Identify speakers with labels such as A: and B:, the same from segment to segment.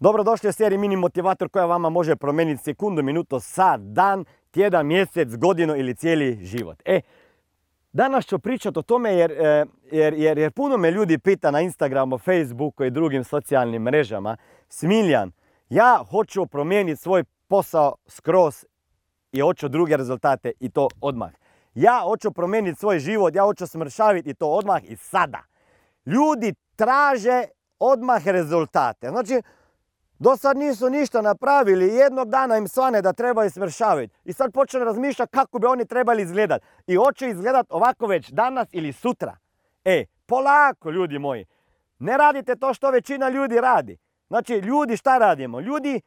A: Dobrodošli u seriji Mini Motivator koja vama može promijeniti sekundu, minuto, sat, dan, tjedan, mjesec, godinu ili cijeli život. E, danas ću pričati o tome jer, e, jer, jer, jer puno me ljudi pita na Instagramu, Facebooku i drugim socijalnim mrežama Smiljan, ja hoću promijeniti svoj posao skroz i hoću druge rezultate i to odmah. Ja hoću promijeniti svoj život, ja hoću smršaviti i to odmah i sada. Ljudi traže odmah rezultate. Znači, do sad nisu ništa napravili i jednog dana im svane da trebaju smršaviti. I sad počne razmišljati kako bi oni trebali izgledati. I hoće izgledat ovako već danas ili sutra. E, polako ljudi moji. Ne radite to što većina ljudi radi. Znači, ljudi šta radimo? Ljudi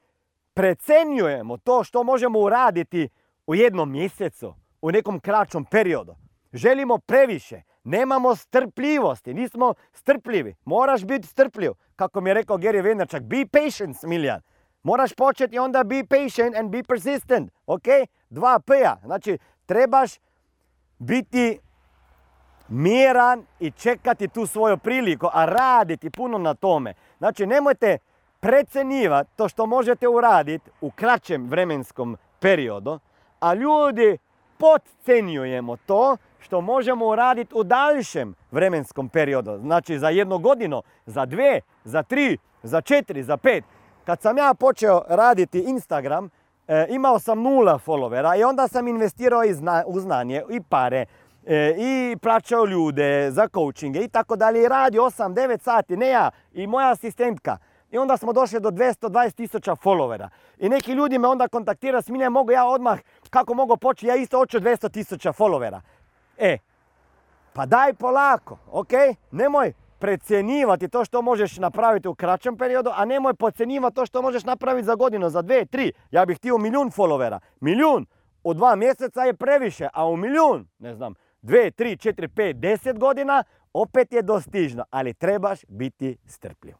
A: precenjujemo to što možemo uraditi u jednom mjesecu, u nekom kraćom periodu. Želimo previše, nemamo strpljivosti, nismo strpljivi. Moraš biti strpljiv. Kako mi je rekao Gary Vaynerchuk, be patient, Smiljan. Moraš početi onda be patient and be persistent. Ok? Dva P-a. Znači, trebaš biti miran i čekati tu svoju priliku, a raditi puno na tome. Znači, nemojte precenjivati to što možete uraditi u kraćem vremenskom periodu, a ljudi podcenjujemo to što možemo uraditi u daljšem vremenskom periodu. Znači za jednu godinu, za dve, za tri, za četiri, za pet. Kad sam ja počeo raditi Instagram, e, imao sam nula followera i onda sam investirao i u znanje i pare e, i plaćao ljude za coachinge i tako dalje i radi 8-9 sati, ne ja i moja asistentka. I onda smo došli do 220 tisuća followera. I neki ljudi me onda kontaktiraju, smilja, mogu ja odmah, kako mogu početi, ja isto hoću 200 tisuća followera. E, pa daj polako, ok? Nemoj precjenjivati to što možeš napraviti u kraćem periodu, a nemoj podcjenjivati to što možeš napraviti za godinu, za dve, tri. Ja bih htio milijun followera. Milijun u dva mjeseca je previše, a u milijun, ne znam, dve, tri, četiri, pet, deset godina opet je dostižno, ali trebaš biti strpljiv.